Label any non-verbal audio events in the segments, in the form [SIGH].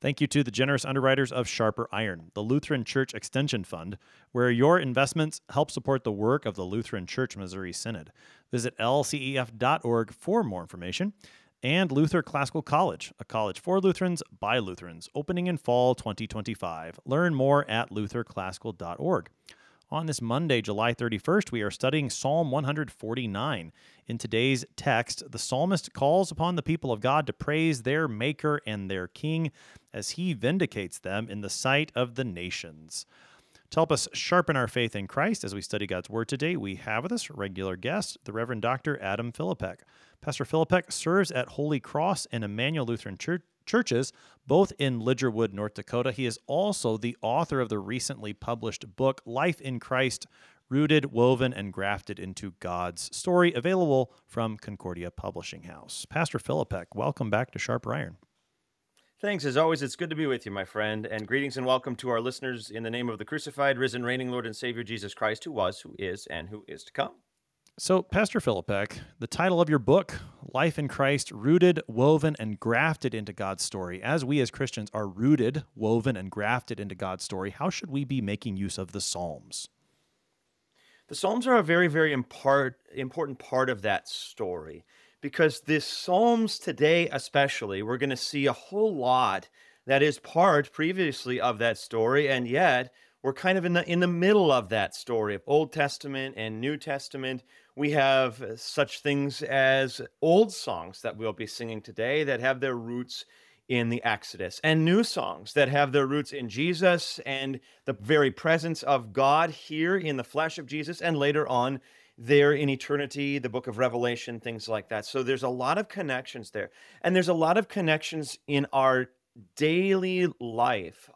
Thank you to the generous underwriters of Sharper Iron, the Lutheran Church Extension Fund, where your investments help support the work of the Lutheran Church Missouri Synod. Visit lcef.org for more information. And Luther Classical College, a college for Lutherans by Lutherans, opening in fall 2025. Learn more at lutherclassical.org. On this Monday, July 31st, we are studying Psalm 149. In today's text, the psalmist calls upon the people of God to praise their Maker and their King as he vindicates them in the sight of the nations. To help us sharpen our faith in Christ as we study God's Word today, we have with us regular guest, the Reverend Dr. Adam Filipek. Pastor Filipek serves at Holy Cross and Immanuel Lutheran Church churches, both in Lidgerwood, North Dakota. He is also the author of the recently published book, Life in Christ Rooted, Woven, and Grafted into God's Story, available from Concordia Publishing House. Pastor Filipek, welcome back to Sharper Iron. Thanks. As always, it's good to be with you, my friend. And greetings and welcome to our listeners in the name of the crucified, risen, reigning Lord and Savior Jesus Christ, who was, who is, and who is to come. So, Pastor Filipek, the title of your book, Life in Christ, Rooted, Woven, and Grafted into God's Story. As we as Christians are rooted, woven, and grafted into God's story, how should we be making use of the Psalms? The Psalms are a very, very important part of that story because the Psalms today, especially, we're going to see a whole lot that is part previously of that story, and yet we're kind of in the in the middle of that story of Old Testament and New Testament we have uh, such things as old songs that we'll be singing today that have their roots in the Exodus, and new songs that have their roots in Jesus and the very presence of God here in the flesh of Jesus, and later on there in eternity, the book of Revelation, things like that. So there's a lot of connections there. And there's a lot of connections in our daily life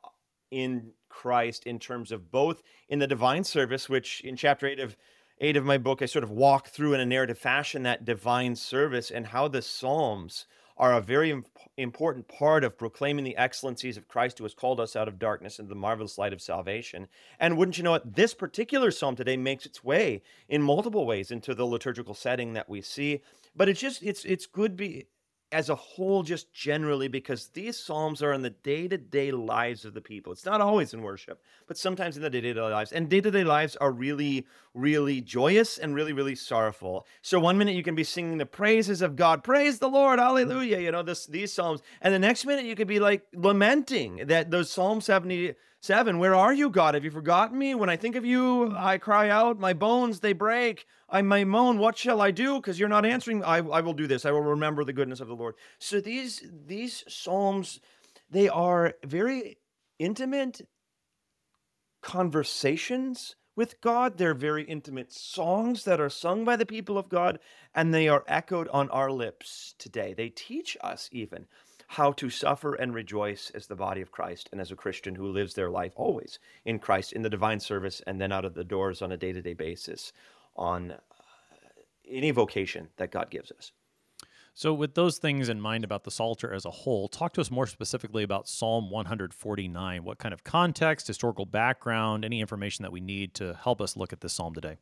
in Christ in terms of both in the divine service, which in chapter 8 of eight of my book, I sort of walk through in a narrative fashion that divine service and how the Psalms are a very imp- important part of proclaiming the excellencies of Christ who has called us out of darkness into the marvelous light of salvation. And wouldn't you know it, this particular psalm today makes its way in multiple ways into the liturgical setting that we see. But it's just it's it's good be as a whole, just generally, because these psalms are in the day to day lives of the people. It's not always in worship, but sometimes in the day to day lives. And day to day lives are really, really joyous and really, really sorrowful. So one minute you can be singing the praises of God, praise the Lord, mm-hmm. hallelujah, you know, this, these psalms. And the next minute you could be like lamenting that those Psalm 70 Seven, where are you, God? Have you forgotten me? When I think of you, I cry out, my bones, they break. I may moan, what shall I do? Because you're not answering. I, I will do this. I will remember the goodness of the Lord. So these, these Psalms, they are very intimate conversations with God. They're very intimate songs that are sung by the people of God, and they are echoed on our lips today. They teach us even how to suffer and rejoice as the body of Christ and as a Christian who lives their life always in Christ, in the divine service, and then out of the doors on a day to day basis on uh, any vocation that God gives us. So, with those things in mind about the Psalter as a whole, talk to us more specifically about Psalm 149. What kind of context, historical background, any information that we need to help us look at this psalm today?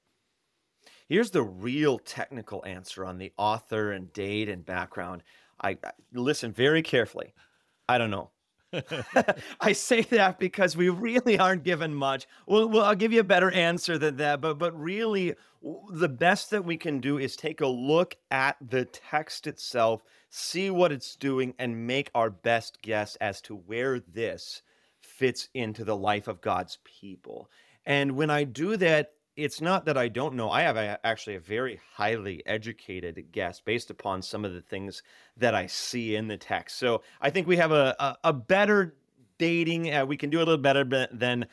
Here's the real technical answer on the author and date and background. I, I listen very carefully. I don't know. [LAUGHS] I say that because we really aren't given much. Well, well, I'll give you a better answer than that. But but really, the best that we can do is take a look at the text itself, see what it's doing, and make our best guess as to where this fits into the life of God's people. And when I do that, it's not that I don't know. I have a, actually a very highly educated guess based upon some of the things that I see in the text. So I think we have a, a, a better dating. Uh, we can do a little better than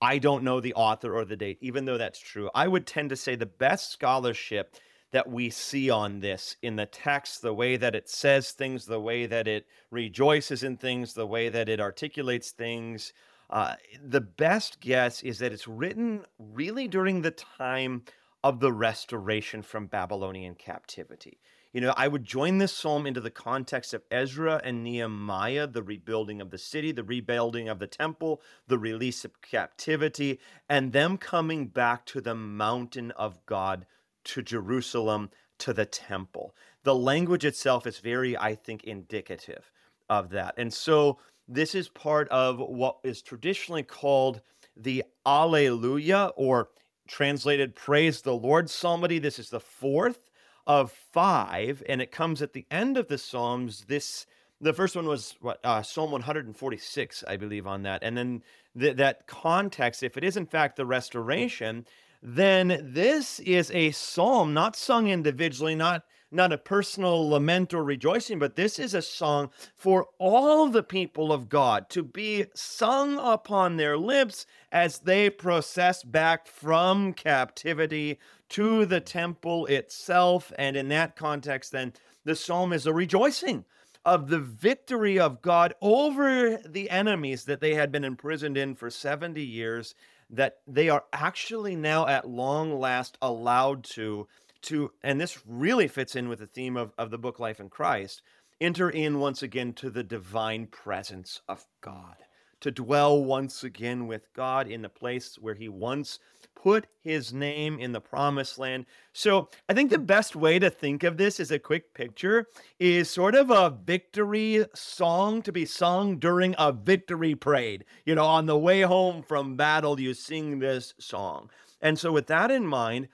I don't know the author or the date, even though that's true. I would tend to say the best scholarship that we see on this in the text, the way that it says things, the way that it rejoices in things, the way that it articulates things. Uh, the best guess is that it's written really during the time of the restoration from Babylonian captivity. You know, I would join this psalm into the context of Ezra and Nehemiah, the rebuilding of the city, the rebuilding of the temple, the release of captivity, and them coming back to the mountain of God, to Jerusalem, to the temple. The language itself is very, I think, indicative of that. And so this is part of what is traditionally called the Alleluia, or translated Praise the Lord Psalmody. This is the fourth of five, and it comes at the end of the Psalms. This the first one was what uh, Psalm 146, I believe, on that, and then th- that context. If it is in fact the restoration, then this is a psalm not sung individually, not not a personal lament or rejoicing, but this is a song for all the people of God to be sung upon their lips as they process back from captivity to the temple itself. And in that context, then the psalm is a rejoicing of the victory of God over the enemies that they had been imprisoned in for 70 years, that they are actually now at long last allowed to to, and this really fits in with the theme of, of the book Life in Christ, enter in once again to the divine presence of God, to dwell once again with God in the place where He once put His name in the promised land. So I think the best way to think of this as a quick picture is sort of a victory song to be sung during a victory parade. You know, on the way home from battle, you sing this song. And so, with that in mind,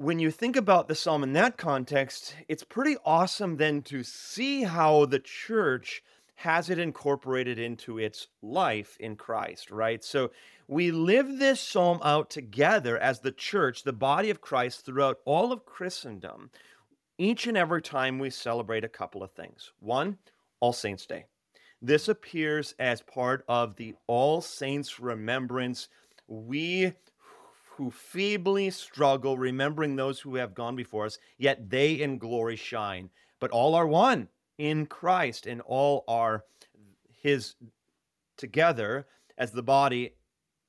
when you think about the psalm in that context, it's pretty awesome then to see how the church has it incorporated into its life in Christ, right? So we live this psalm out together as the church, the body of Christ, throughout all of Christendom, each and every time we celebrate a couple of things. One, All Saints' Day. This appears as part of the All Saints remembrance. We who feebly struggle, remembering those who have gone before us, yet they in glory shine. But all are one in Christ, and all are his together as the body,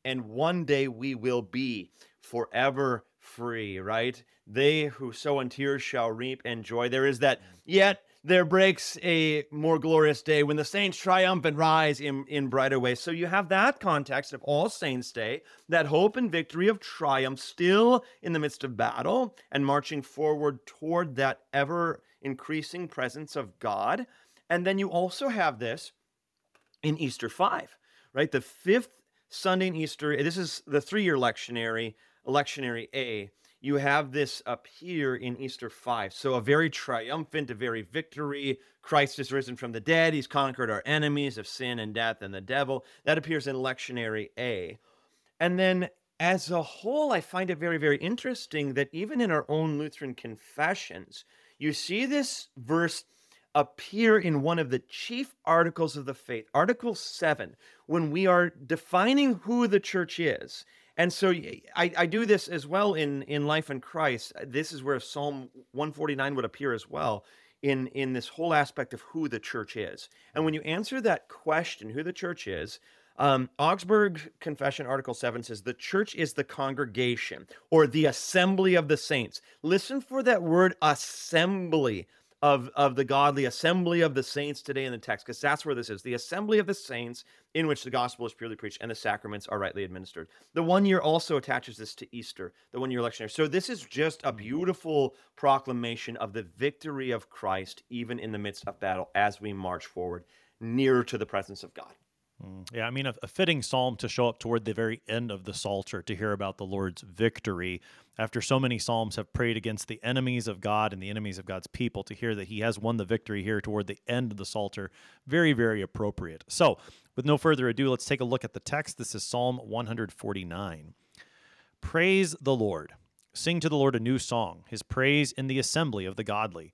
and one day we will be forever free, right? They who sow in tears shall reap in joy. There is that yet there breaks a more glorious day when the saints triumph and rise in, in brighter ways. So you have that context of All Saints' Day, that hope and victory of triumph still in the midst of battle and marching forward toward that ever increasing presence of God. And then you also have this in Easter 5, right? The fifth Sunday in Easter, this is the three year lectionary, lectionary A you have this up here in Easter 5. So, a very triumphant, a very victory. Christ is risen from the dead. He's conquered our enemies of sin and death and the devil. That appears in lectionary A. And then, as a whole, I find it very, very interesting that even in our own Lutheran confessions, you see this verse appear in one of the chief articles of the faith, Article 7, when we are defining who the church is and so I, I do this as well in in life in christ. This is where psalm 149 would appear as well in in this whole aspect of who the church is. And when you answer that question who the church is um, augsburg confession article 7 says the church is the congregation or the assembly of the saints. Listen for that word assembly of, of the godly assembly of the saints today in the text, because that's where this is the assembly of the saints in which the gospel is purely preached and the sacraments are rightly administered. The one year also attaches this to Easter, the one year lectionary. So this is just a mm-hmm. beautiful proclamation of the victory of Christ, even in the midst of battle, as we march forward nearer to the presence of God. Mm. Yeah, I mean, a, a, fitting psalm to show up toward the very end of the Psalter to hear about the Lord's victory. After so many psalms have prayed against the enemies of God and the enemies of God's people, to hear that He has won the victory here toward the end of the Psalter, very, very appropriate. So, with no further ado, let's take a look at the text. This is Psalm 149. Praise the Lord. Sing to the Lord a new song, His praise in the assembly of the godly.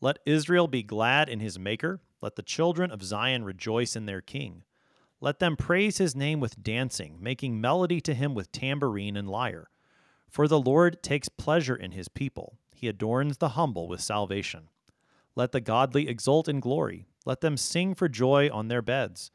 Let Israel be glad in His Maker. Let the children of Zion rejoice in their King. Let them praise his name with dancing, making melody to him with tambourine and lyre. For the Lord takes pleasure in his people, he adorns the humble with salvation. Let the godly exult in glory, let them sing for joy on their beds.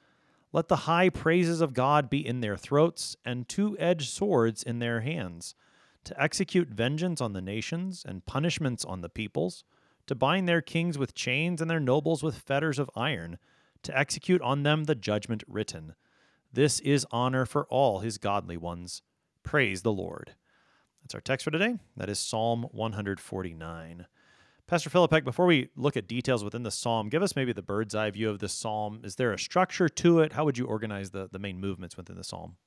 Let the high praises of God be in their throats, and two edged swords in their hands, to execute vengeance on the nations and punishments on the peoples, to bind their kings with chains and their nobles with fetters of iron, to execute on them the judgment written. This is honor for all his godly ones. Praise the Lord. That's our text for today. That is Psalm 149. Pastor Filipek, before we look at details within the psalm, give us maybe the bird's eye view of the psalm. Is there a structure to it? How would you organize the, the main movements within the psalm?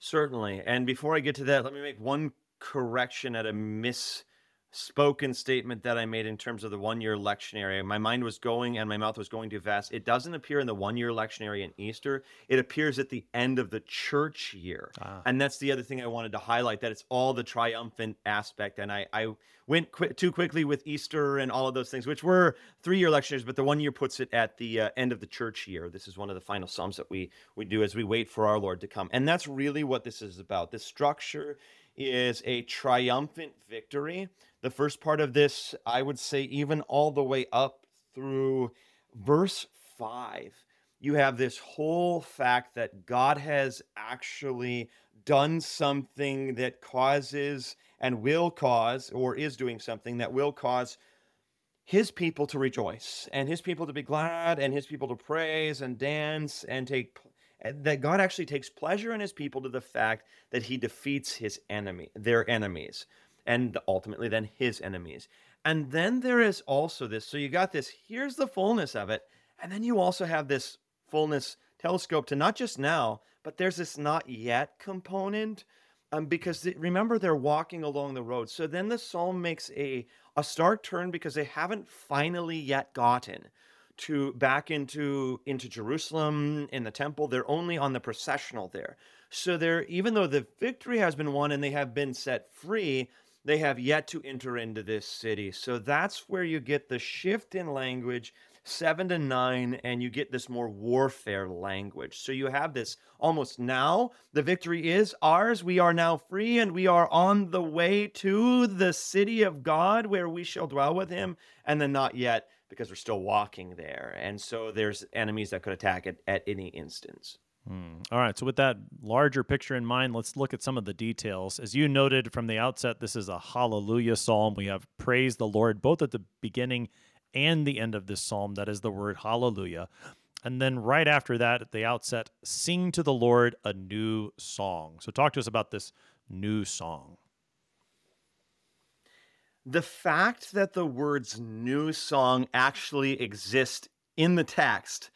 Certainly. And before I get to that, let me make one correction at a miss spoken statement that I made in terms of the one year lectionary. My mind was going and my mouth was going too fast. It doesn't appear in the one year lectionary in Easter, it appears at the end of the church year. Ah. And that's the other thing I wanted to highlight that it's all the triumphant aspect. And I, I went qu- too quickly with Easter and all of those things, which were three year lectionaries, but the one year puts it at the uh, end of the church year. This is one of the final Psalms that we, we do as we wait for our Lord to come. And that's really what this is about. This structure is a triumphant victory. The first part of this, I would say, even all the way up through verse 5, you have this whole fact that God has actually done something that causes and will cause, or is doing something that will cause his people to rejoice and his people to be glad and his people to praise and dance and take that God actually takes pleasure in his people to the fact that he defeats his enemy, their enemies, and ultimately then his enemies. And then there is also this. So you got this, here's the fullness of it. And then you also have this fullness telescope to not just now, but there's this not yet component. Um, because they, remember they're walking along the road. So then the psalm makes a a stark turn because they haven't finally yet gotten to back into into Jerusalem in the temple. They're only on the processional there. So they're even though the victory has been won and they have been set free, they have yet to enter into this city. So that's where you get the shift in language. 7 to 9 and you get this more warfare language. So you have this almost now the victory is ours. We are now free and we are on the way to the city of God where we shall dwell with him and then not yet because we're still walking there. And so there's enemies that could attack it at any instance. Hmm. All right. So, with that larger picture in mind, let's look at some of the details. As you noted from the outset, this is a hallelujah psalm. We have praise the Lord both at the beginning and the end of this psalm. That is the word hallelujah. And then right after that, at the outset, sing to the Lord a new song. So, talk to us about this new song the fact that the words new song actually exist in the text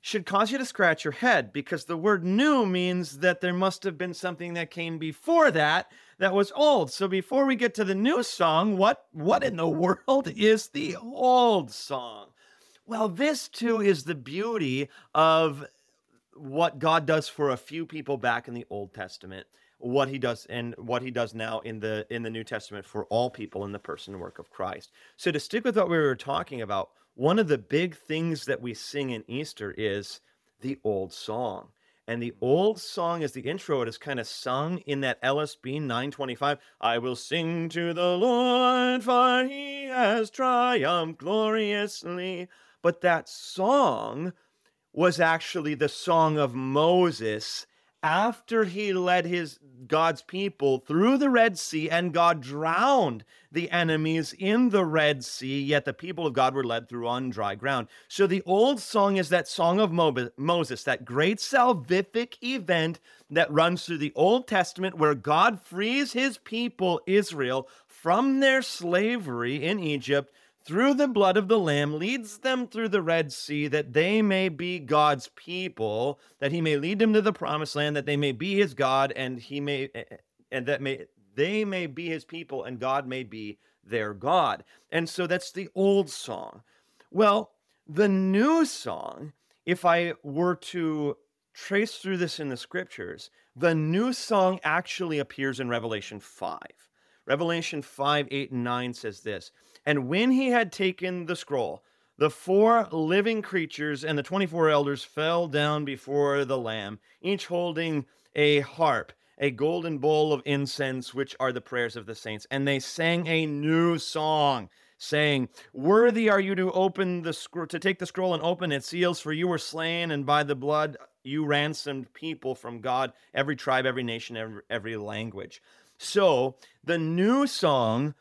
should cause you to scratch your head because the word new means that there must have been something that came before that that was old. So before we get to the new song, what what in the [LAUGHS] world is the old song? Well, this too is the beauty of what God does for a few people back in the Old Testament what he does and what he does now in the in the New Testament for all people in the person and work of Christ. So to stick with what we were talking about, one of the big things that we sing in Easter is the old song. And the old song is the intro. It is kind of sung in that LSB 925. I will sing to the Lord, for he has triumphed gloriously. But that song was actually the song of Moses after he led his God's people through the Red Sea and God drowned the enemies in the Red Sea, yet the people of God were led through on dry ground. So the old song is that song of Moses, that great salvific event that runs through the Old Testament where God frees his people, Israel, from their slavery in Egypt through the blood of the Lamb, leads them through the Red Sea, that they may be God's people, that he may lead them to the promised land, that they may be his God, and he may and that may they may be his people, and God may be their God. And so that's the old song. Well, the new song, if I were to trace through this in the scriptures, the new song actually appears in Revelation 5. Revelation 5, 8, and 9 says this And when he had taken the scroll, the four living creatures and the 24 elders fell down before the Lamb, each holding a harp, a golden bowl of incense, which are the prayers of the saints. And they sang a new song, saying, Worthy are you to open the scroll, to take the scroll and open its seals, for you were slain, and by the blood you ransomed people from God, every tribe, every nation, every, every language. So the new song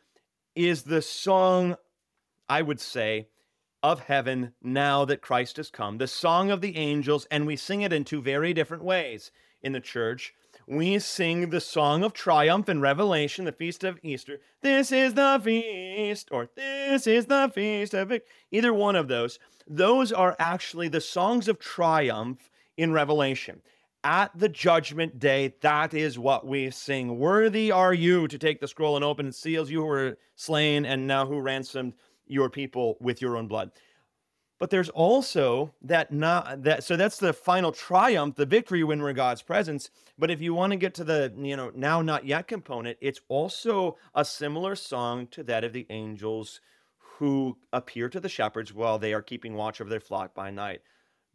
is the song, I would say, of heaven now that Christ has come, the song of the angels, and we sing it in two very different ways in the church. We sing the song of triumph in Revelation, the feast of Easter. This is the feast, or this is the feast of it. Either one of those. Those are actually the songs of triumph in Revelation. At the judgment day, that is what we sing. Worthy are you to take the scroll and open its seals, you who were slain and now who ransomed your people with your own blood. But there's also that not that so that's the final triumph, the victory when we're God's presence. But if you want to get to the you know now not yet component, it's also a similar song to that of the angels who appear to the shepherds while they are keeping watch over their flock by night.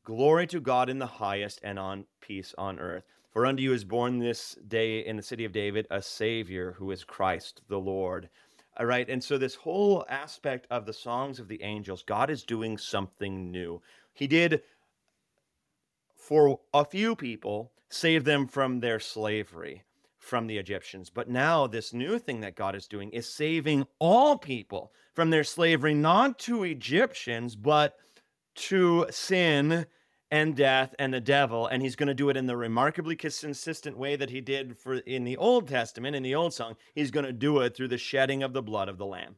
Glory to God in the highest and on peace on earth. For unto you is born this day in the city of David a Savior who is Christ the Lord. All right. And so, this whole aspect of the songs of the angels, God is doing something new. He did, for a few people, save them from their slavery from the Egyptians. But now, this new thing that God is doing is saving all people from their slavery, not to Egyptians, but to sin and death and the devil and he's going to do it in the remarkably consistent way that he did for in the old testament in the old song. He's going to do it through the shedding of the blood of the lamb.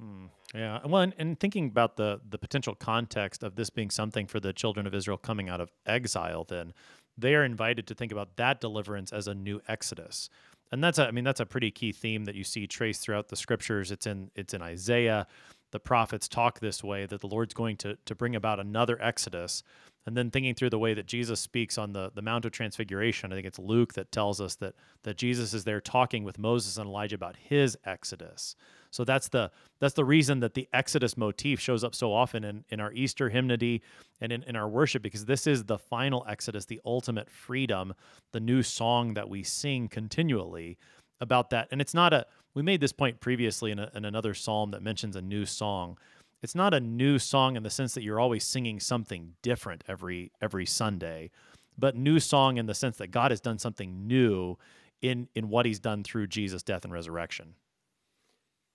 Hmm. yeah well and, and, thinking about the the potential context of this being something for the children of israel coming out of exile then they are invited to think about that deliverance as a new exodus. And that's a, I mean that's a pretty key theme that you see traced throughout the scriptures. It's in it's in isaiah the prophets talk this way that the lord's going to to bring about another exodus and then thinking through the way that Jesus speaks on the, the Mount of Transfiguration, I think it's Luke that tells us that that Jesus is there talking with Moses and Elijah about his exodus. So that's the that's the reason that the Exodus motif shows up so often in, in our Easter hymnody and in, in our worship, because this is the final Exodus, the ultimate freedom, the new song that we sing continually about that. And it's not a we made this point previously in, a, in another psalm that mentions a new song it's not a new song in the sense that you're always singing something different every every Sunday, but new song in the sense that God has done something new in in what he's done through Jesus death and resurrection.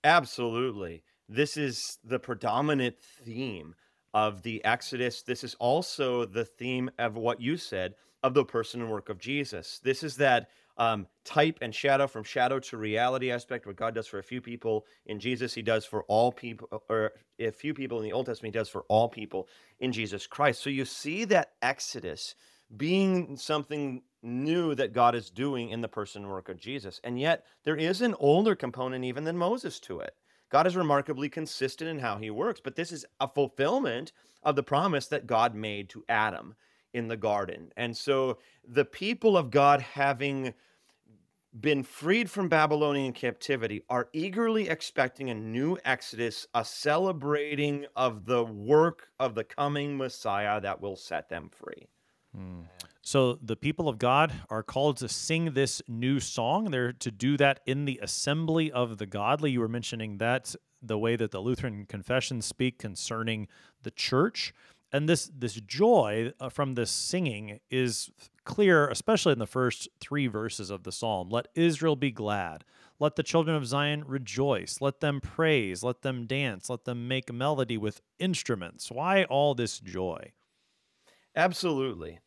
Absolutely. This is the predominant theme of the Exodus. This is also the theme of what you said of the person and work of Jesus. This is that um, type and shadow from shadow to reality aspect. What God does for a few people in Jesus, He does for all people, or a few people in the Old Testament, He does for all people in Jesus Christ. So you see that Exodus being something new that God is doing in the person and work of Jesus. And yet there is an older component even than Moses to it. God is remarkably consistent in how he works, but this is a fulfillment of the promise that God made to Adam in the garden. And so the people of God having been freed from Babylonian captivity are eagerly expecting a new exodus, a celebrating of the work of the coming Messiah that will set them free. Hmm. So the people of God are called to sing this new song. They're to do that in the assembly of the godly. You were mentioning that the way that the Lutheran confessions speak concerning the church and this this joy uh, from this singing is clear especially in the first 3 verses of the psalm. Let israel be glad. Let the children of zion rejoice. Let them praise. Let them dance. Let them make melody with instruments. Why all this joy? Absolutely.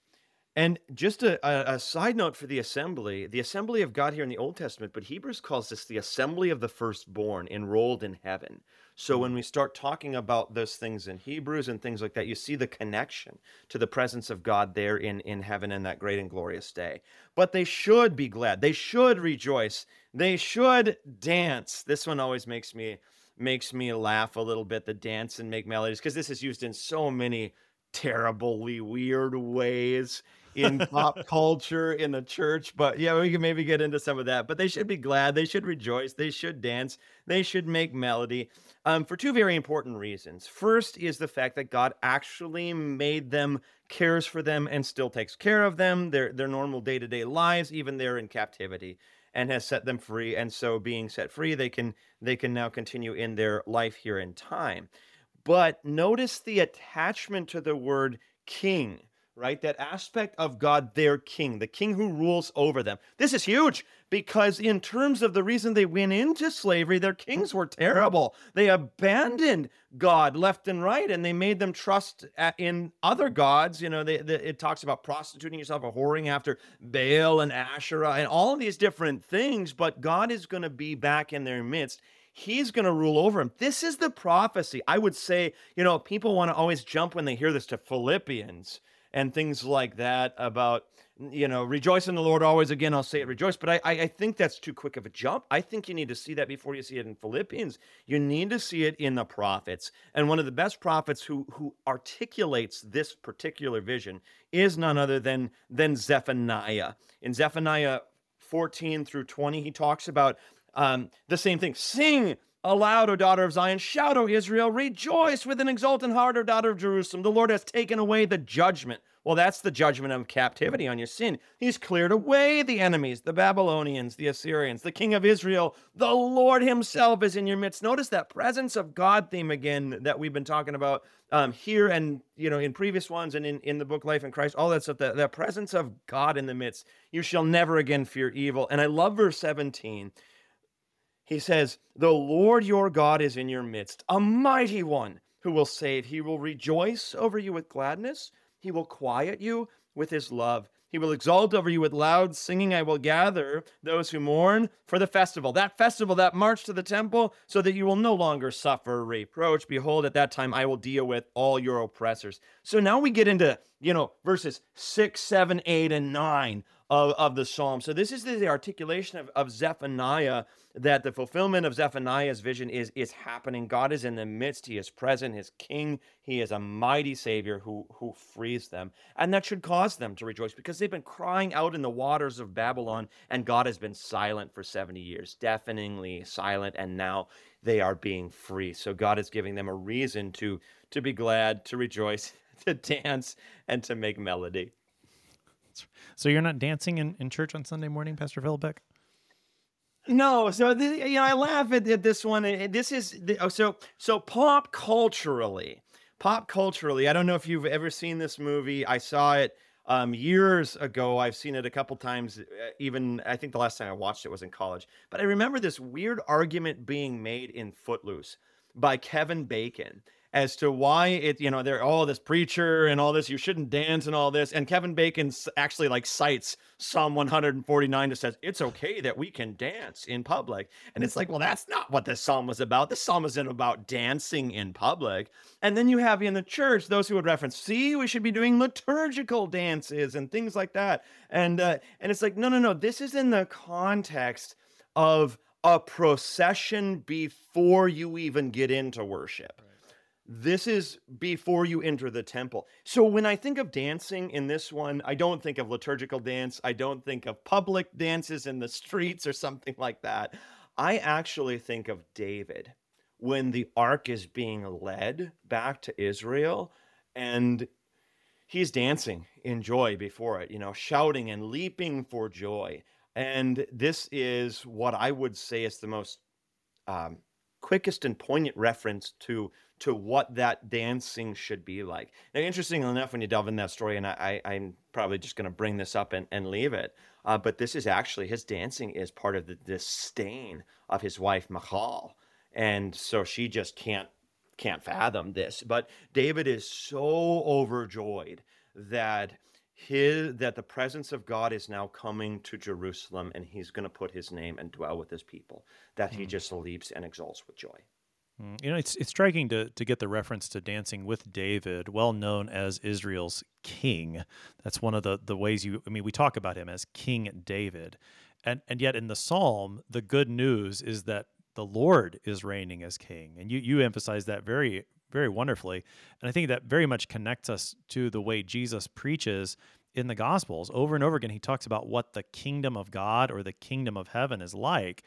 And just a, a, a, side note for the assembly, the assembly of God here in the Old Testament, but Hebrews calls this the assembly of the firstborn enrolled in heaven. So when we start talking about those things in Hebrews and things like that, you see the connection to the presence of God there in, in heaven in that great and glorious day. But they should be glad. They should rejoice. They should dance. This one always makes me makes me laugh a little bit, the dance and make melodies, because this is used in so many terribly weird ways in pop culture in the church but yeah we can maybe get into some of that but they should be glad they should rejoice they should dance they should make melody um, for two very important reasons. First is the fact that god actually made them cares for them and still takes care of them their their normal day-to-day lives even they're in captivity and has set them free and so being set free they can they can now continue in their life here in time. But notice the attachment to the word king right? That aspect of God, their king, the king who rules over them. This is huge because, in terms of the reason they went into slavery, their kings were terrible. They abandoned God left and right and they made them trust in other gods. You know, they, they, it talks about prostituting yourself or whoring after Baal and Asherah and all of these different things, but God is going to be back in their midst he's going to rule over him. This is the prophecy. I would say, you know, people want to always jump when they hear this to Philippians and things like that about, you know, rejoice in the Lord always. Again, I'll say it, rejoice. But I, I think that's too quick of a jump. I think you need to see that before you see it in Philippians. You need to see it in the prophets. And one of the best prophets who who articulates this particular vision is none other than than Zephaniah. In Zephaniah 14 through 20, he talks about um, the same thing. Sing aloud, O daughter of Zion. Shout, O Israel. Rejoice with an exultant heart, O daughter of Jerusalem. The Lord has taken away the judgment. Well, that's the judgment of captivity on your sin. He's cleared away the enemies, the Babylonians, the Assyrians, the king of Israel. The Lord himself is in your midst. Notice that presence of God theme again that we've been talking about um, here and, you know, in previous ones and in, in the book Life in Christ, all that stuff, the, the presence of God in the midst. You shall never again fear evil. And I love verse 17 he says, The Lord your God is in your midst, a mighty one who will save. He will rejoice over you with gladness. He will quiet you with his love. He will exalt over you with loud singing. I will gather those who mourn for the festival, that festival, that march to the temple, so that you will no longer suffer reproach. Behold, at that time I will deal with all your oppressors. So now we get into, you know, verses six, seven, eight, and nine of, of the psalm. So this is the articulation of, of Zephaniah that the fulfillment of Zephaniah's vision is, is happening. God is in the midst. He is present. His king. He is a mighty savior who, who frees them. And that should cause them to rejoice because they've been crying out in the waters of Babylon and God has been silent for 70 years, deafeningly silent. And now they are being free. So God is giving them a reason to, to be glad, to rejoice, [LAUGHS] to dance, and to make melody. So you're not dancing in, in church on Sunday morning, Pastor Philip No, so the, you know I laugh at, at this one. This is the, oh, so so pop culturally, pop culturally. I don't know if you've ever seen this movie. I saw it um, years ago. I've seen it a couple times. Uh, even I think the last time I watched it was in college. But I remember this weird argument being made in Footloose by Kevin Bacon as to why it, you know, they're all oh, this preacher and all this, you shouldn't dance and all this. And Kevin Bacon actually like cites Psalm 149 that says it's okay that we can dance in public. And it's like, well, that's not what this psalm was about. This psalm isn't about dancing in public. And then you have in the church those who would reference, see, we should be doing liturgical dances and things like that. And uh, and it's like, no, no, no. This is in the context of a procession before you even get into worship. This is before you enter the temple. So when I think of dancing in this one, I don't think of liturgical dance. I don't think of public dances in the streets or something like that. I actually think of David when the ark is being led back to Israel and he's dancing in joy before it, you know, shouting and leaping for joy. And this is what I would say is the most um, quickest and poignant reference to to what that dancing should be like. Now, interestingly enough, when you delve in that story, and I, I am probably just going to bring this up and, and leave it, uh, but this is actually his dancing is part of the disdain of his wife Michal, and so she just can't can't fathom this. But David is so overjoyed that his that the presence of God is now coming to Jerusalem, and he's going to put his name and dwell with his people. That he mm. just leaps and exalts with joy. Mm, you know, it's it's striking to to get the reference to dancing with David, well known as Israel's king. That's one of the the ways you. I mean, we talk about him as King David, and and yet in the psalm, the good news is that the Lord is reigning as king, and you you emphasize that very very wonderfully, and I think that very much connects us to the way Jesus preaches in the Gospels over and over again. He talks about what the kingdom of God or the kingdom of heaven is like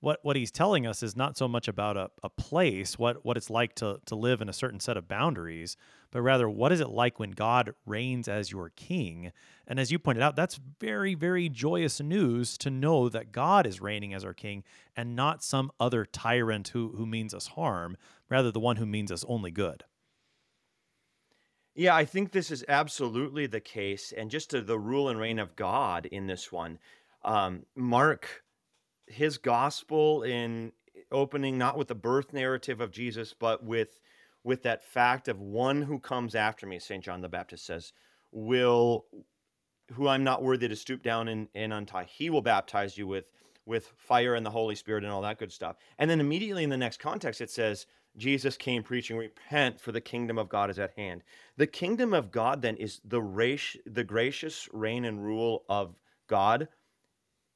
what what he's telling us is not so much about a, a place, what what it's like to to live in a certain set of boundaries, but rather what is it like when God reigns as your king? And as you pointed out, that's very, very joyous news to know that God is reigning as our king and not some other tyrant who who means us harm, rather the one who means us only good. Yeah, I think this is absolutely the case. And just to the rule and reign of God in this one, um, Mark, his gospel in opening not with the birth narrative of Jesus, but with with that fact of one who comes after me, St. John the Baptist says, will who I'm not worthy to stoop down and, and untie. He will baptize you with with fire and the Holy Spirit and all that good stuff. And then immediately in the next context, it says, Jesus came preaching, repent for the kingdom of God is at hand. The kingdom of God then is the, race, the gracious reign and rule of God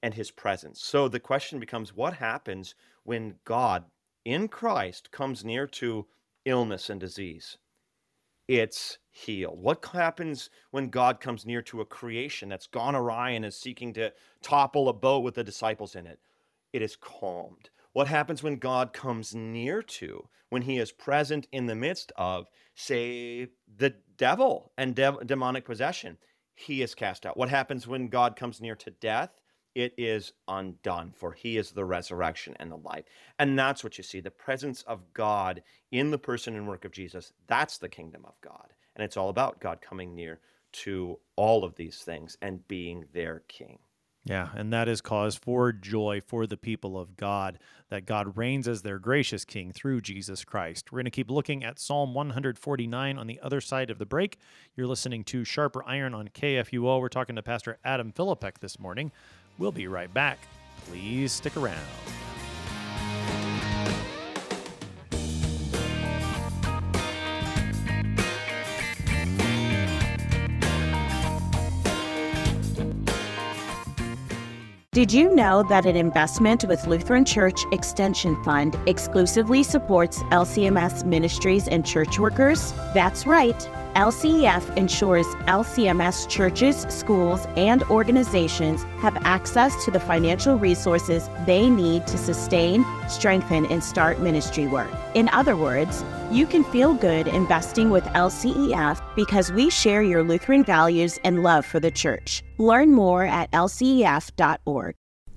and his presence. So the question becomes what happens when God in Christ comes near to illness and disease? It's healed. What happens when God comes near to a creation that's gone awry and is seeking to topple a boat with the disciples in it? It is calmed. What happens when God comes near to, when he is present in the midst of, say, the devil and de- demonic possession? He is cast out. What happens when God comes near to death? It is undone, for he is the resurrection and the life. And that's what you see the presence of God in the person and work of Jesus. That's the kingdom of God. And it's all about God coming near to all of these things and being their king. Yeah, and that is cause for joy for the people of God, that God reigns as their gracious King through Jesus Christ. We're going to keep looking at Psalm 149 on the other side of the break. You're listening to Sharper Iron on KFUO. We're talking to Pastor Adam Filipek this morning. We'll be right back. Please stick around. Did you know that an investment with Lutheran Church Extension Fund exclusively supports LCMS ministries and church workers? That's right. LCEF ensures LCMS churches, schools, and organizations have access to the financial resources they need to sustain, strengthen, and start ministry work. In other words, you can feel good investing with LCEF because we share your Lutheran values and love for the church. Learn more at lcef.org.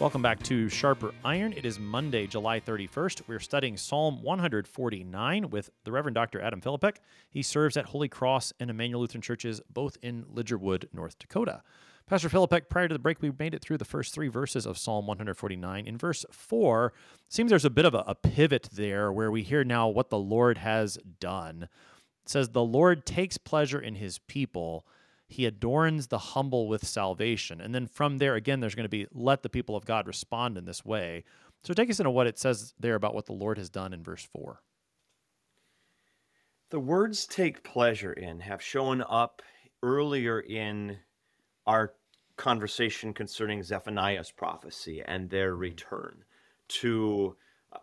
Welcome back to Sharper Iron. It is Monday, July 31st. We're studying Psalm 149 with the Reverend Dr. Adam Filipek. He serves at Holy Cross and Immanuel Lutheran Churches, both in Lidgerwood, North Dakota. Pastor Filipek, prior to the break, we made it through the first three verses of Psalm 149. In verse 4, seems there's a bit of a, a pivot there where we hear now what the Lord has done. It says, The Lord takes pleasure in his people he adorns the humble with salvation. And then from there, again, there's going to be let the people of God respond in this way. So take us into what it says there about what the Lord has done in verse 4. The words take pleasure in have shown up earlier in our conversation concerning Zephaniah's prophecy and their return to uh,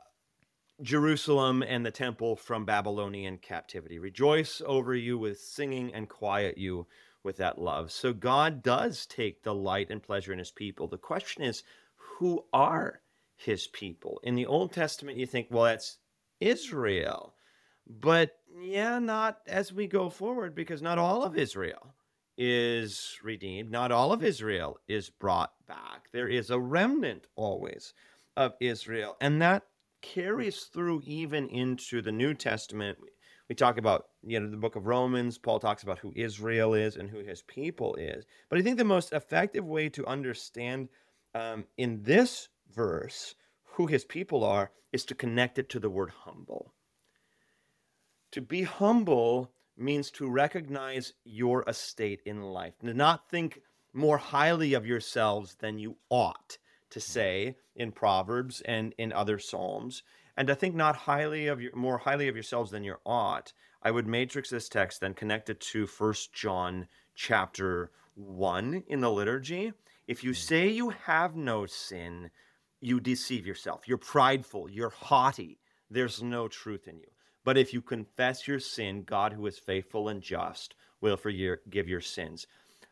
Jerusalem and the temple from Babylonian captivity. Rejoice over you with singing and quiet you with that love. So God does take delight and pleasure in his people. The question is, who are his people? In the Old Testament, you think, well, that's Israel. But yeah, not as we go forward, because not all of Israel is redeemed. Not all of Israel is brought back. There is a remnant always of Israel. And that carries through even into the New Testament we talk about you know the book of romans. Paul talks about who israel is and who his people is. But i think the most effective way to understand um, in this verse who his people are is to connect it to the word humble. To be humble means to recognize your estate in life. To not think more highly of yourselves than you ought to say in proverbs and in other psalms and to think not highly of your more highly of yourselves than you ought, I would matrix this text, then connect it to First John chapter one in the liturgy. If you hmm. say you have no sin, you deceive yourself. You're prideful, you're haughty. There's no truth in you. But if you confess your sin, God, who is faithful and just, will forgive your sins.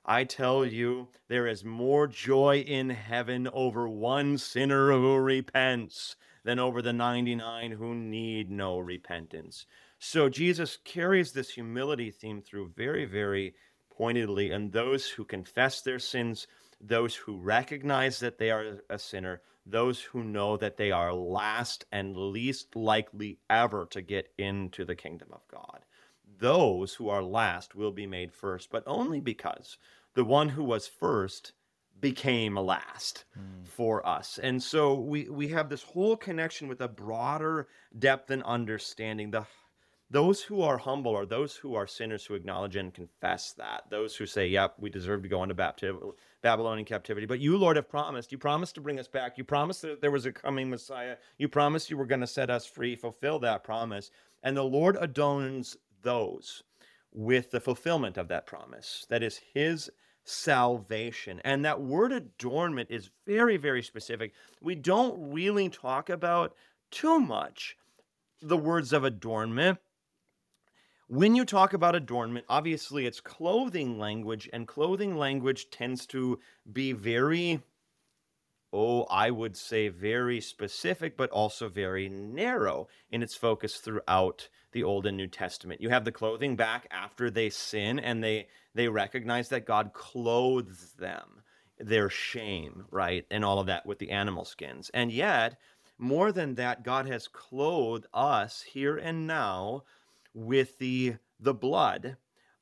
I tell you, there is more joy in heaven over one sinner who repents than over the 99 who need no repentance. So Jesus carries this humility theme through very, very pointedly. And those who confess their sins, those who recognize that they are a sinner, those who know that they are last and least likely ever to get into the kingdom of God. Those who are last will be made first, but only because the one who was first became last mm. for us. And so we we have this whole connection with a broader depth and understanding. The those who are humble are those who are sinners who acknowledge and confess that. Those who say, "Yep, we deserve to go into baptism, Babylonian captivity." But you, Lord, have promised. You promised to bring us back. You promised that there was a coming Messiah. You promised you were going to set us free. Fulfill that promise. And the Lord adorns those with the fulfillment of that promise. That is His salvation. And that word adornment is very, very specific. We don't really talk about too much the words of adornment. When you talk about adornment, obviously it's clothing language, and clothing language tends to be very, oh, I would say very specific, but also very narrow in its focus throughout the Old and New Testament. You have the clothing back after they sin, and they they recognize that God clothes them, their shame, right? And all of that with the animal skins. And yet, more than that, God has clothed us here and now with the the blood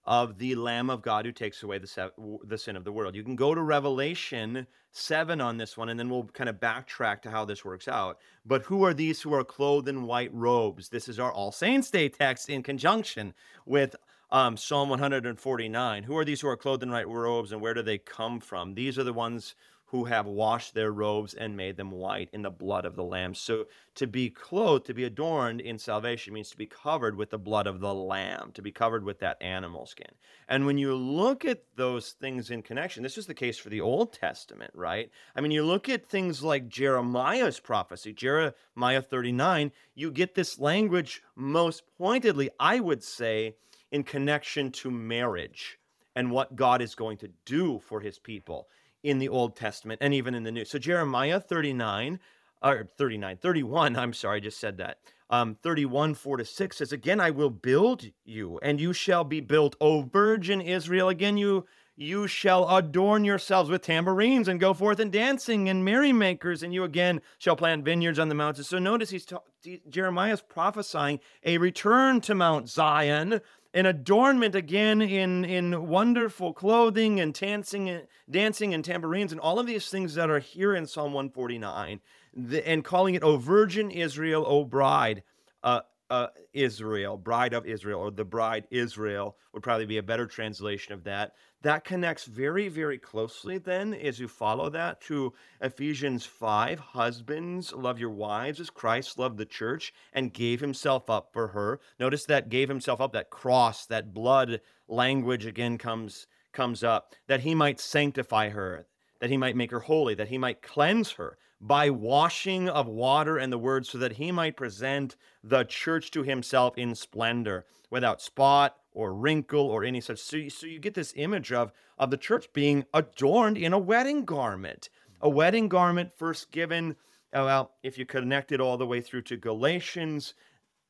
of the Lamb of God who takes away the, the sin of the world. You can go to Revelation 7 on this one, and then we'll kind of backtrack to how this works out. But who are these who are clothed in white robes? This is our All Saints' Day text in conjunction with um, Psalm 149. Who are these who are clothed in white robes and where do they come from? These are the ones who have washed their robes and made them white in the blood of the Lamb. So to be clothed, to be adorned in salvation means to be covered with the blood of the Lamb, to be covered with that animal skin. And when you look at those things in connection, this is the case for the Old Testament, right? I mean, you look at things like Jeremiah's prophecy, Jeremiah 39, you get this language most pointedly, I would say, in connection to marriage and what God is going to do for his people in the Old Testament and even in the New. So Jeremiah 39, or 39, 31, [LAUGHS] I'm sorry, I just said that. Um, 31, 4 to 6 says, Again, I will build you, and you shall be built, O virgin Israel. Again, you you shall adorn yourselves with tambourines and go forth in dancing and merrymakers, and you again shall plant vineyards on the mountains. So notice he's ta- Jeremiah's prophesying a return to Mount Zion an adornment again in in wonderful clothing and dancing and dancing and tambourines and all of these things that are here in Psalm 149 the, and calling it O Virgin Israel O Bride uh, uh, Israel bride of Israel or the bride Israel would probably be a better translation of that that connects very, very closely then as you follow that to Ephesians 5. Husbands, love your wives as Christ loved the church and gave himself up for her. Notice that gave himself up, that cross, that blood language again comes comes up, that he might sanctify her, that he might make her holy, that he might cleanse her by washing of water and the word, so that he might present the church to himself in splendor, without spot or wrinkle or any such. So you, so you get this image of, of the church being adorned in a wedding garment. A wedding garment first given, uh, well, if you connect it all the way through to Galatians,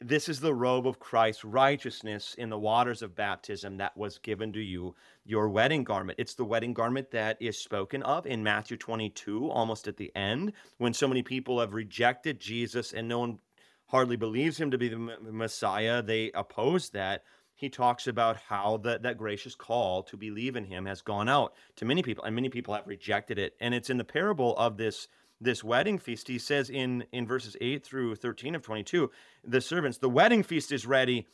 this is the robe of Christ's righteousness in the waters of baptism that was given to you, your wedding garment. It's the wedding garment that is spoken of in Matthew 22, almost at the end, when so many people have rejected Jesus and no one hardly believes him to be the Messiah. They oppose that he talks about how that, that gracious call to believe in him has gone out to many people, and many people have rejected it. And it's in the parable of this this wedding feast. He says in in verses eight through thirteen of twenty two, the servants, the wedding feast is ready,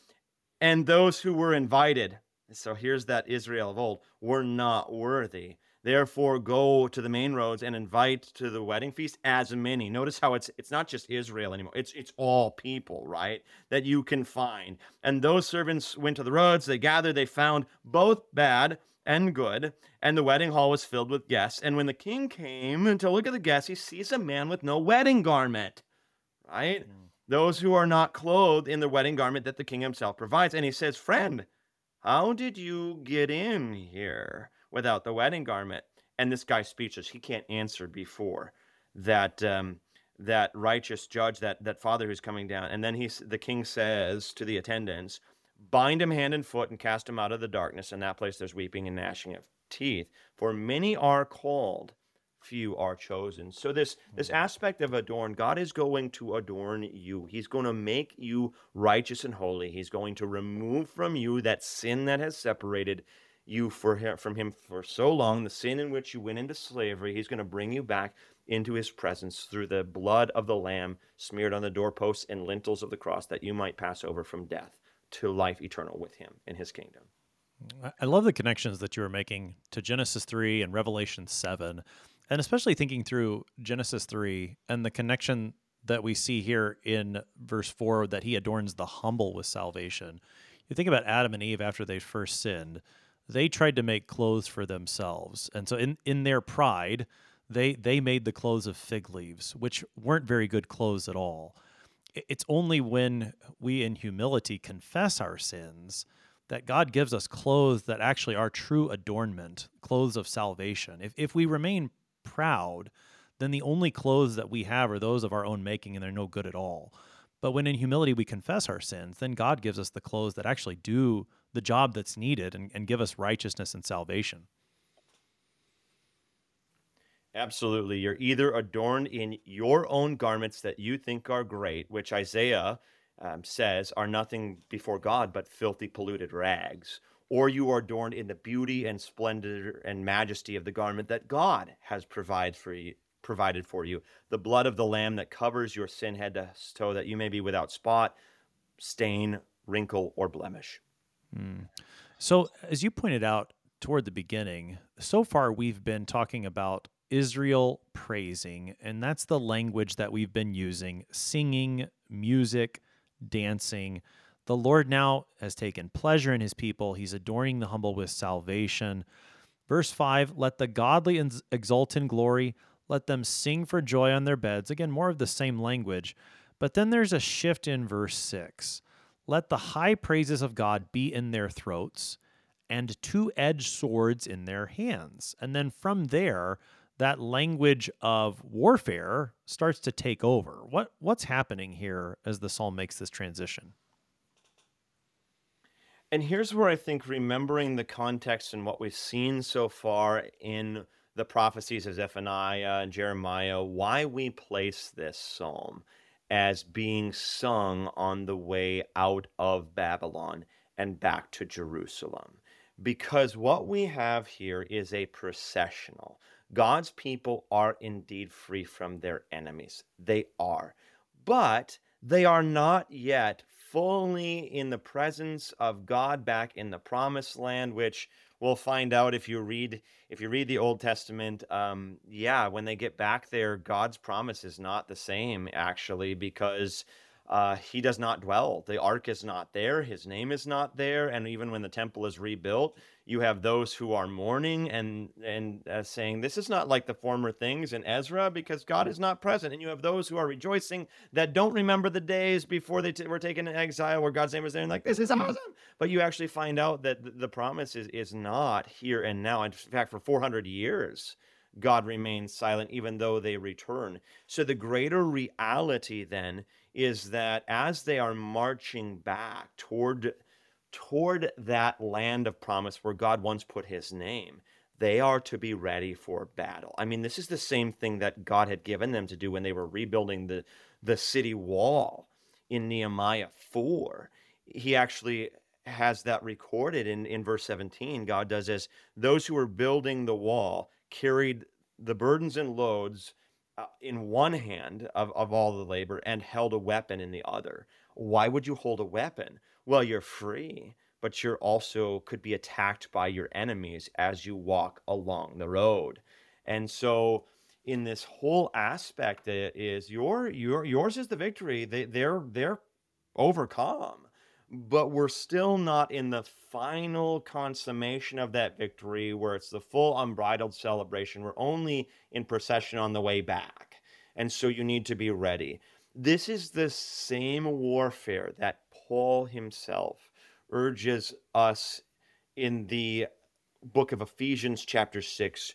and those who were invited. So here's that Israel of old were not worthy. Therefore, go to the main roads and invite to the wedding feast as many. Notice how it's it's not just Israel anymore. It's it's all people, right? That you can find. And those servants went to the roads. They gathered. They found both bad and good. And the wedding hall was filled with guests. And when the king came to look at the guests, he sees a man with no wedding garment. Right. Mm. those who are not clothed in the wedding garment that the king himself provides. And he says, Friend, how did you get in here without the wedding garment? And this guy's speechless. He can't answer before that. Um, that righteous judge, that that father who's coming down, and then he's the king says to the attendants, "Bind him hand and foot and cast him out of the darkness. In that place, there's weeping and gnashing of teeth. For many are called, few are chosen. So this this mm-hmm. aspect of adorn, God is going to adorn you. He's going to make you righteous and holy. He's going to remove from you that sin that has separated you for him, from him for so long, the sin in which you went into slavery. He's going to bring you back into his presence through the blood of the lamb smeared on the doorposts and lintels of the cross that you might pass over from death to life eternal with him in his kingdom. I love the connections that you were making to Genesis 3 and Revelation 7 and especially thinking through Genesis 3 and the connection that we see here in verse 4 that he adorns the humble with salvation. You think about Adam and Eve after they first sinned, they tried to make clothes for themselves. And so in, in their pride, they they made the clothes of fig leaves, which weren't very good clothes at all. It's only when we in humility confess our sins that God gives us clothes that actually are true adornment, clothes of salvation. If if we remain proud, then the only clothes that we have are those of our own making and they're no good at all. But when in humility we confess our sins, then God gives us the clothes that actually do the job that's needed and, and give us righteousness and salvation. Absolutely. You're either adorned in your own garments that you think are great, which Isaiah um, says are nothing before God but filthy, polluted rags, or you are adorned in the beauty and splendor and majesty of the garment that God has provided for you, provided for you, the blood of the lamb that covers your sin head to toe, that you may be without spot, stain, wrinkle, or blemish. Mm. So, as you pointed out toward the beginning, so far we've been talking about Israel praising, and that's the language that we've been using singing, music, dancing. The Lord now has taken pleasure in his people. He's adorning the humble with salvation. Verse 5 Let the godly exult in glory, let them sing for joy on their beds. Again, more of the same language. But then there's a shift in verse 6. Let the high praises of God be in their throats and two edged swords in their hands. And then from there, that language of warfare starts to take over. What what's happening here as the psalm makes this transition? And here's where I think remembering the context and what we've seen so far in the prophecies of Zephaniah and Jeremiah, why we place this psalm as being sung on the way out of Babylon and back to Jerusalem. Because what we have here is a processional. God's people are indeed free from their enemies. They are. But they are not yet fully in the presence of God back in the promised land, which we'll find out if you read if you read the Old Testament. Um, yeah, when they get back there, God's promise is not the same actually because uh, he does not dwell. The ark is not there. His name is not there. And even when the temple is rebuilt, you have those who are mourning and and uh, saying this is not like the former things in Ezra because God is not present. And you have those who are rejoicing that don't remember the days before they t- were taken in exile where God's name was there and like this is awesome. But you actually find out that the promise is is not here and now. In fact, for 400 years. God remains silent even though they return. So the greater reality then is that as they are marching back toward toward that land of promise where God once put his name, they are to be ready for battle. I mean, this is the same thing that God had given them to do when they were rebuilding the the city wall in Nehemiah 4. He actually has that recorded in, in verse 17. God does as those who were building the wall carried the burdens and loads uh, in one hand of, of all the labor and held a weapon in the other. Why would you hold a weapon? Well, you're free, but you're also could be attacked by your enemies as you walk along the road. And so in this whole aspect is your your yours is the victory. They they're they're overcome but we're still not in the final consummation of that victory where it's the full unbridled celebration. We're only in procession on the way back. And so you need to be ready. This is the same warfare that Paul himself urges us in the book of Ephesians, chapter 6,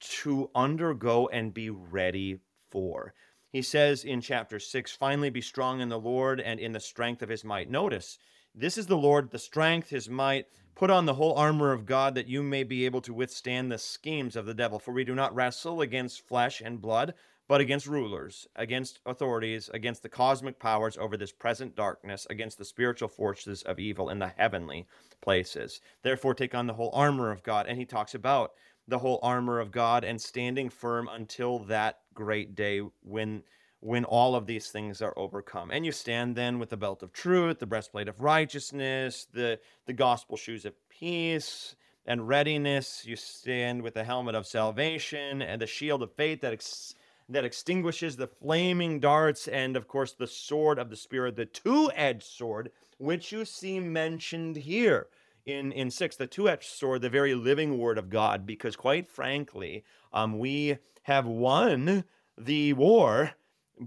to undergo and be ready for. He says in chapter 6, finally be strong in the Lord and in the strength of his might. Notice, this is the Lord, the strength, his might. Put on the whole armor of God that you may be able to withstand the schemes of the devil. For we do not wrestle against flesh and blood, but against rulers, against authorities, against the cosmic powers over this present darkness, against the spiritual forces of evil in the heavenly places. Therefore, take on the whole armor of God. And he talks about the whole armor of God and standing firm until that great day when when all of these things are overcome. And you stand then with the belt of truth, the breastplate of righteousness, the the gospel shoes of peace, and readiness. You stand with the helmet of salvation and the shield of faith that ex- that extinguishes the flaming darts, and of course, the sword of the Spirit, the two edged sword, which you see mentioned here in, in six, the two edged sword, the very living word of God, because quite frankly, um, we have won the war,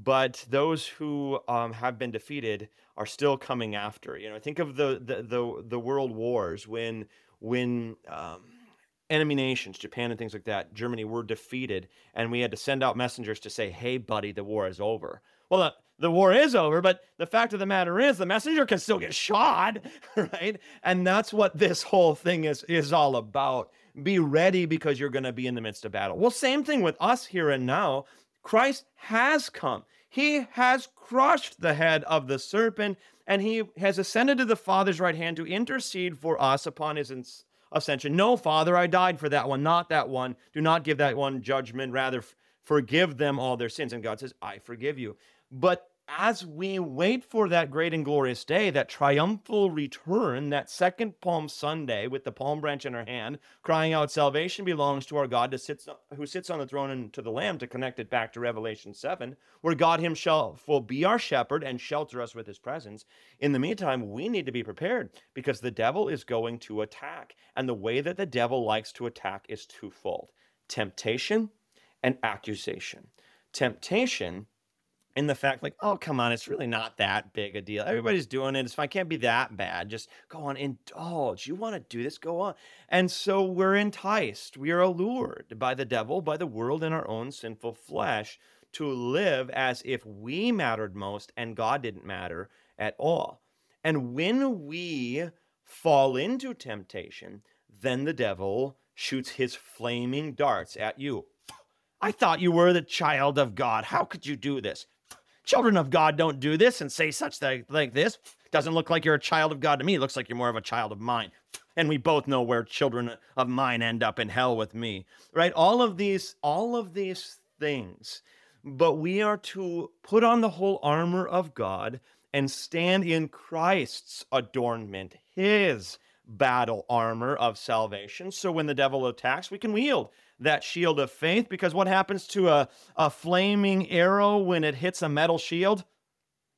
but those who um, have been defeated are still coming after. You know, think of the the the, the world wars when when um, enemy nations, Japan and things like that, Germany were defeated, and we had to send out messengers to say, "Hey, buddy, the war is over." Well, the, the war is over, but the fact of the matter is, the messenger can still get shot, [LAUGHS] right? And that's what this whole thing is is all about. Be ready because you're going to be in the midst of battle. Well, same thing with us here and now. Christ has come. He has crushed the head of the serpent, and he has ascended to the Father's right hand to intercede for us upon his ascension. No, Father, I died for that one, not that one. Do not give that one judgment. Rather, forgive them all their sins. And God says, I forgive you. But as we wait for that great and glorious day, that triumphal return, that second Palm Sunday with the palm branch in our hand, crying out, Salvation belongs to our God sits, who sits on the throne and to the Lamb, to connect it back to Revelation 7, where God Himself will be our shepherd and shelter us with His presence. In the meantime, we need to be prepared because the devil is going to attack. And the way that the devil likes to attack is twofold temptation and accusation. Temptation in the fact like oh come on it's really not that big a deal. Everybody's doing it. It's fine. It can't be that bad. Just go on indulge. You want to do this? Go on. And so we're enticed. We are allured by the devil by the world and our own sinful flesh to live as if we mattered most and god didn't matter at all. And when we fall into temptation then the devil shoots his flaming darts at you. I thought you were the child of God. How could you do this? Children of God don't do this and say such thing like this. Doesn't look like you're a child of God to me. It looks like you're more of a child of mine. And we both know where children of mine end up in hell with me. Right? All of these, all of these things. But we are to put on the whole armor of God and stand in Christ's adornment, his battle armor of salvation. So when the devil attacks, we can wield that shield of faith because what happens to a, a flaming arrow when it hits a metal shield?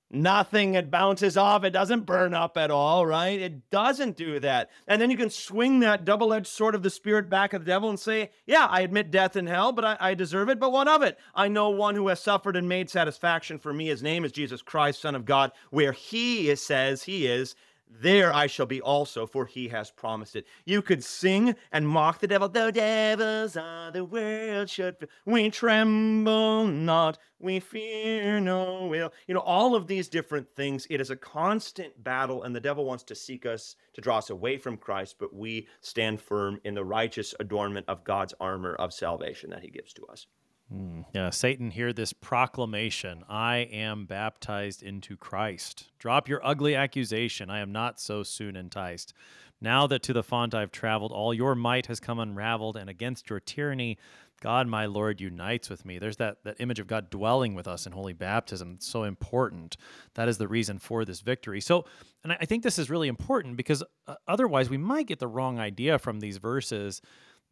Nothing. It bounces off. It doesn't burn up at all, right? It doesn't do that. And then you can swing that double edged sword of the Spirit back at the devil and say, Yeah, I admit death and hell, but I, I, deserve it. But what of it? I know one who has suffered and made satisfaction for me. His name is Jesus Christ, Son of God, where he says he is there I shall be also, for he has promised it. You could sing and mock the devil. The devils are the world should. We tremble not, we fear no ill. You know, all of these different things. It is a constant battle, and the devil wants to seek us to draw us away from Christ, but we stand firm in the righteous adornment of God's armor of salvation that he gives to us. Mm. Yeah, Satan, hear this proclamation I am baptized into Christ. Drop your ugly accusation. I am not so soon enticed. Now that to the font I've traveled, all your might has come unraveled, and against your tyranny, God, my Lord, unites with me. There's that, that image of God dwelling with us in holy baptism. It's so important. That is the reason for this victory. So, and I think this is really important because uh, otherwise we might get the wrong idea from these verses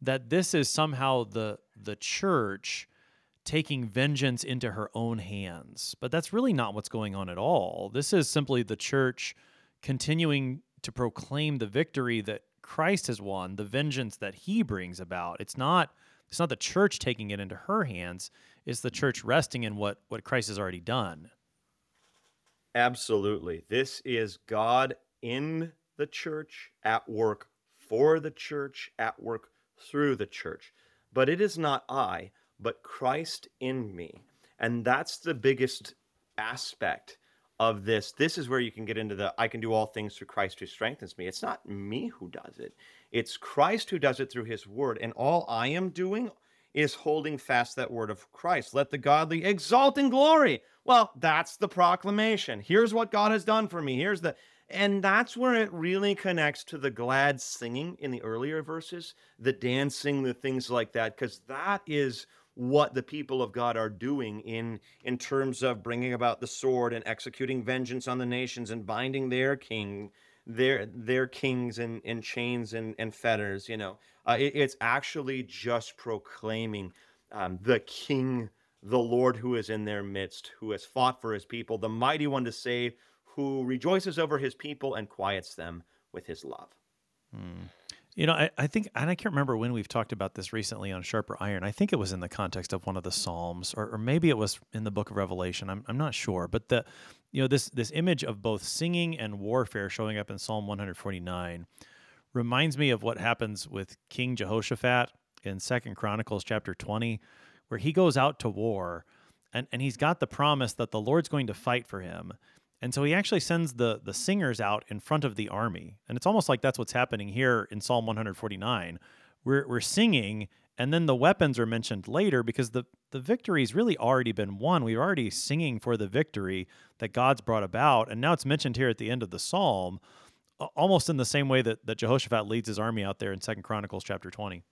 that this is somehow the the church taking vengeance into her own hands. But that's really not what's going on at all. This is simply the church continuing to proclaim the victory that Christ has won, the vengeance that he brings about. It's not it's not the church taking it into her hands, it's the church resting in what what Christ has already done. Absolutely. This is God in the church, at work for the church, at work through the church. But it is not I, but Christ in me. And that's the biggest aspect of this. This is where you can get into the I can do all things through Christ who strengthens me. It's not me who does it, it's Christ who does it through his word. And all I am doing is holding fast that word of Christ. Let the godly exalt in glory. Well, that's the proclamation. Here's what God has done for me. Here's the and that's where it really connects to the glad singing in the earlier verses, the dancing, the things like that, because that is what the people of God are doing in in terms of bringing about the sword and executing vengeance on the nations and binding their king their their kings in, in chains and, and fetters you know uh, it, it's actually just proclaiming um, the king the lord who is in their midst who has fought for his people the mighty one to save who rejoices over his people and quiets them with his love hmm. You know, I, I think, and I can't remember when we've talked about this recently on Sharper Iron. I think it was in the context of one of the Psalms, or, or maybe it was in the book of Revelation. I'm, I'm not sure. But the, you know, this this image of both singing and warfare showing up in Psalm 149 reminds me of what happens with King Jehoshaphat in Second Chronicles chapter 20, where he goes out to war and, and he's got the promise that the Lord's going to fight for him. And so he actually sends the the singers out in front of the army. And it's almost like that's what's happening here in Psalm 149. We're we're singing and then the weapons are mentioned later because the the victory's really already been won. We're already singing for the victory that God's brought about and now it's mentioned here at the end of the psalm almost in the same way that, that Jehoshaphat leads his army out there in Second Chronicles chapter 20.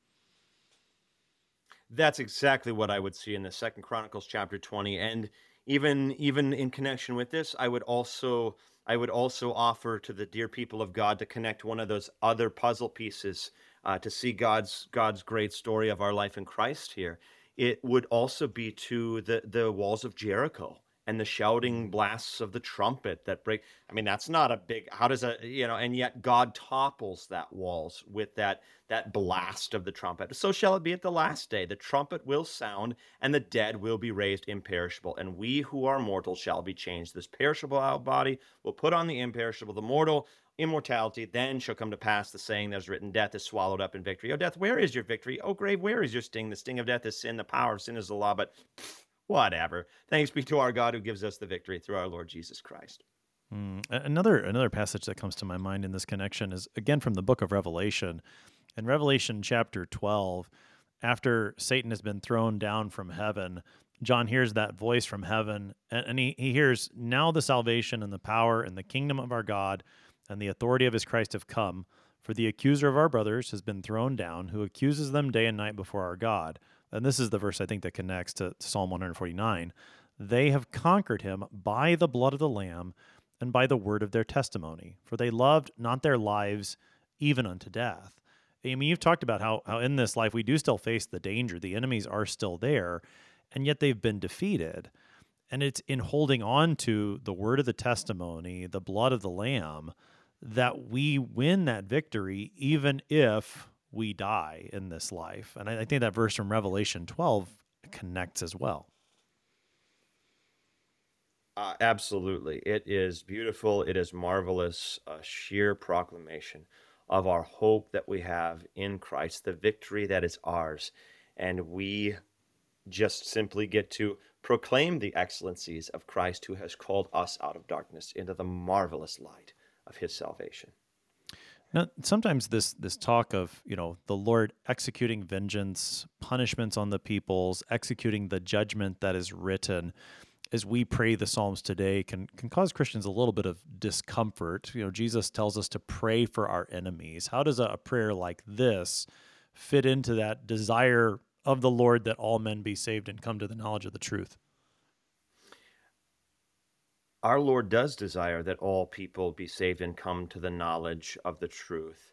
That's exactly what I would see in the Second Chronicles chapter 20 and even even in connection with this i would also i would also offer to the dear people of god to connect one of those other puzzle pieces uh, to see god's god's great story of our life in christ here. It would also be to the the walls of jericho and the shouting mm-hmm. blasts of the trumpet that break i mean that's not a big how does a you know and yet god topples that walls with that that blast of the trumpet. So shall it be at the last day. The trumpet will sound and the dead will be raised imperishable and we who are mortal shall be changed. This perishable body will put on the imperishable. The mortal immortality then shall come to pass. The saying that is written death is swallowed up in victory. Oh death where is your victory? Oh grave where is your sting? The sting of death is sin. The power of sin is the law but pff, whatever. Thanks be to our God who gives us the victory through our Lord Jesus Christ. Mm. Another another passage that comes to my mind in this connection is again from the book of Revelation. In Revelation chapter 12, after Satan has been thrown down from heaven, John hears that voice from heaven and, and he, he hears, Now the salvation and the power and the kingdom of our God and the authority of his Christ have come. For the accuser of our brothers has been thrown down, who accuses them day and night before our God and this is the verse I think that connects to, Psalm 149. They have conquered him by the blood of the Lamb and by the word of their testimony, for they loved not their lives even unto death. I mean, you've talked about how, how in this life we do still face the danger. The enemies are still there, and yet they've been defeated. And it's in holding on to the word of the testimony, the blood of the Lamb, that we win that victory, even if we die in this life. And I, I think that verse from Revelation 12 connects as well. Uh, absolutely. It is beautiful. It is marvelous. A sheer proclamation of our hope that we have in Christ, the victory that is ours. And we just simply get to proclaim the excellencies of Christ who has called us out of darkness into the marvelous light of his salvation. Now, sometimes this this talk of you know the Lord executing vengeance, punishments on the peoples, executing the judgment that is written, as we pray the Psalms today, can can cause Christians a little bit of discomfort. You know, Jesus tells us to pray for our enemies. How does a, a prayer like this fit into that desire of the Lord that all men be saved and come to the knowledge of the truth? Our Lord does desire that all people be saved and come to the knowledge of the truth.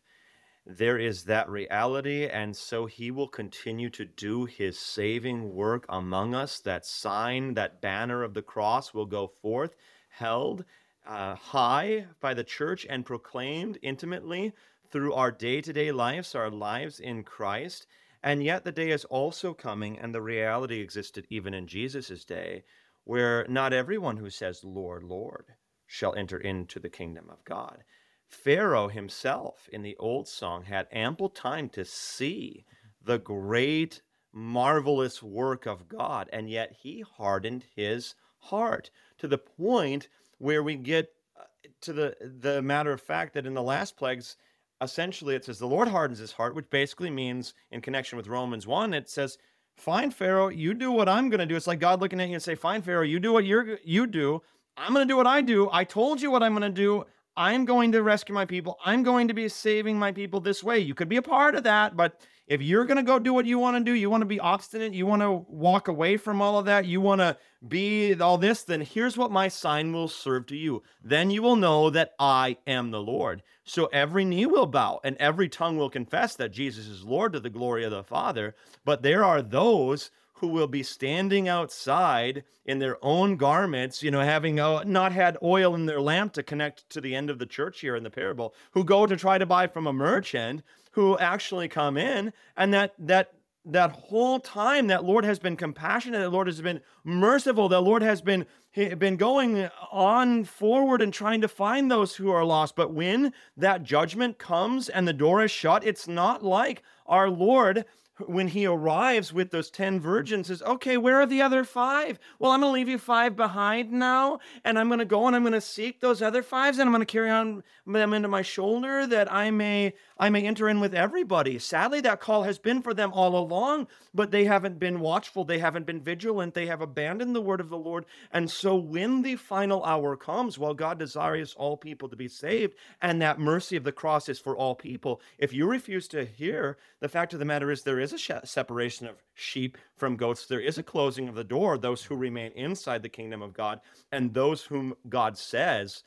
There is that reality, and so He will continue to do His saving work among us. That sign, that banner of the cross will go forth, held uh, high by the church and proclaimed intimately through our day to day lives, our lives in Christ. And yet the day is also coming, and the reality existed even in Jesus' day, where not everyone who says, Lord, Lord, shall enter into the kingdom of God. Pharaoh himself in the old song had ample time to see the great, marvelous work of God, and yet he hardened his heart to the point where we get uh, to the, the matter of fact that in the last plagues, essentially it says the Lord hardens his heart, which basically means in connection with Romans 1, it says, Fine, Pharaoh, you do what I'm going to do. It's like God looking at you and say, Fine, Pharaoh, you do what you're you do. I'm going to do what I do. I told you what I'm going to do. I'm going to rescue my people. I'm going to be saving my people this way. You could be a part of that, but if you're going to go do what you want to do, you want to be obstinate, you want to walk away from all of that, you want to be all this, then here's what my sign will serve to you. Then you will know that I am the Lord. So every knee will bow and every tongue will confess that Jesus is Lord to the glory of the Father. But there are those who will be standing outside in their own garments, you know, having uh, not had oil in their lamp to connect to the end of the church here in the parable, who go to try to buy from a merchant, who actually come in, and that that that whole time that Lord has been compassionate, that Lord has been merciful, that Lord has been been going on forward and trying to find those who are lost. But when that judgment comes and the door is shut, it's not like our Lord when he arrives with those 10 virgins says okay where are the other five? Well i'm going to leave you five behind now and i'm going to go and i'm going to seek those other fives and i'm going to carry on them into my shoulder that i may i may enter in with everybody. Sadly that call has been for them all along but they haven't been watchful. They haven't been vigilant. They have abandoned the word of the lord. And so when the final hour comes well god desires all people to be saved and that mercy of the cross is for all people if you refuse to hear the fact of the matter is there is is a separation of sheep from goats. There is a closing of the door, those who remain inside the kingdom of God, and those whom God says,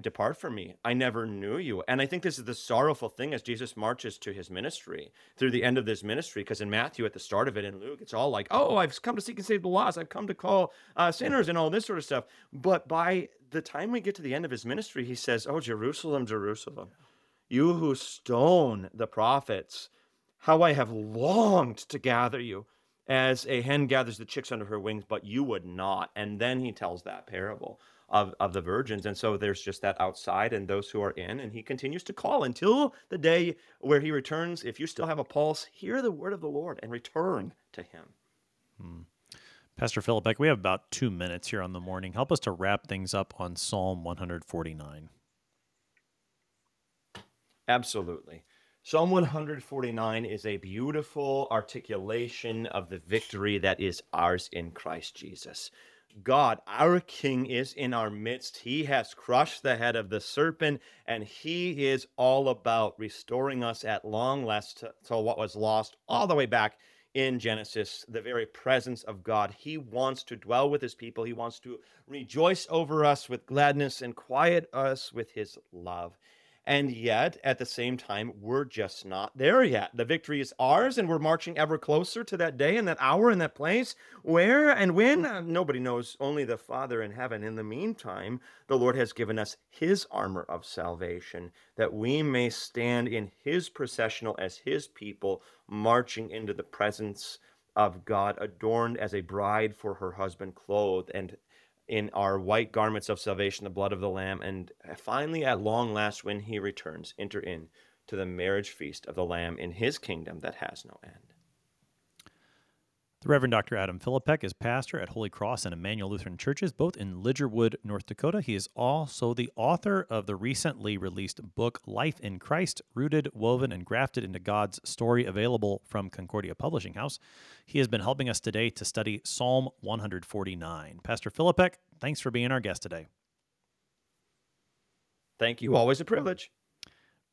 Depart from me. I never knew you. And I think this is the sorrowful thing as Jesus marches to his ministry through the end of this ministry. Because in Matthew, at the start of it, in Luke, it's all like, oh, I've come to seek and save the lost. I've come to call uh, sinners and all this sort of stuff. But by the time we get to the end of his ministry, he says, Oh, Jerusalem, Jerusalem, you who stone the prophets how I have longed to gather you as a hen gathers the chicks under her wings, but you would not. And then he tells that parable of, of the virgins. And so there's just that outside and those who are in. And he continues to call until the day where he returns. If you still have a pulse, hear the word of the Lord and return to him. Hmm. Pastor Filipek, we have about two minutes here on the morning. Help us to wrap things up on Psalm 149. Absolutely. Psalm 149 is a beautiful articulation of the victory that is ours in Christ Jesus. God, our King, is in our midst. He has crushed the head of the serpent, and He is all about restoring us at long last to, to, what was lost all the way back in Genesis, the very presence of God. He wants to dwell with His people, He wants to rejoice over us with gladness and quiet us with His love. And yet, at the same time, we're just not there yet. The victory is ours, and we're marching ever closer to that day and that hour and that place. Where and when? Uh, nobody knows, only the Father in heaven. In the meantime, the Lord has given us His armor of salvation that we may stand in His processional as His people, marching into the presence of God, adorned as a bride for her husband, clothed and in our white garments of salvation, the blood of the Lamb, and finally, at long last, when he returns, enter in to the marriage feast of the Lamb in his kingdom that has no end. The Reverend Dr. Adam Filipek is pastor at Holy Cross and Immanuel Lutheran Churches, both in Lidgerwood, North Dakota. He is also the author of the recently released book, Life in Christ Rooted, Woven, and Grafted into God's Story, available from Concordia Publishing House. He has been helping us today to study Psalm 149. Pastor Filipek, thanks for being our guest today. Thank you. Always a privilege.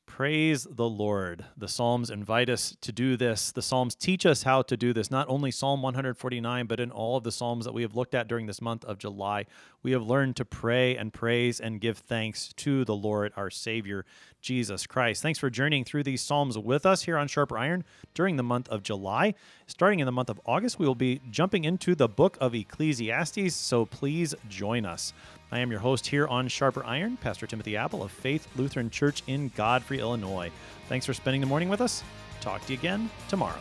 Praise the Lord. The Psalms invite us to do this. The Psalms teach us how to do this, not only Psalm 149, but in all of the Psalms that we have looked at during this month of July. We have learned to pray and praise and give thanks to the Lord, our Savior, Jesus Christ. Thanks for journeying through these Psalms with us here on Sharper Iron during the month of July. Starting in the month of August, we will be jumping into the book of Ecclesiastes, so please join us. I am your host here on Sharper Iron, Pastor Timothy Appel of Faith Lutheran Church in Godfrey, Illinois. Thanks for spending the morning with us. Talk to you again tomorrow.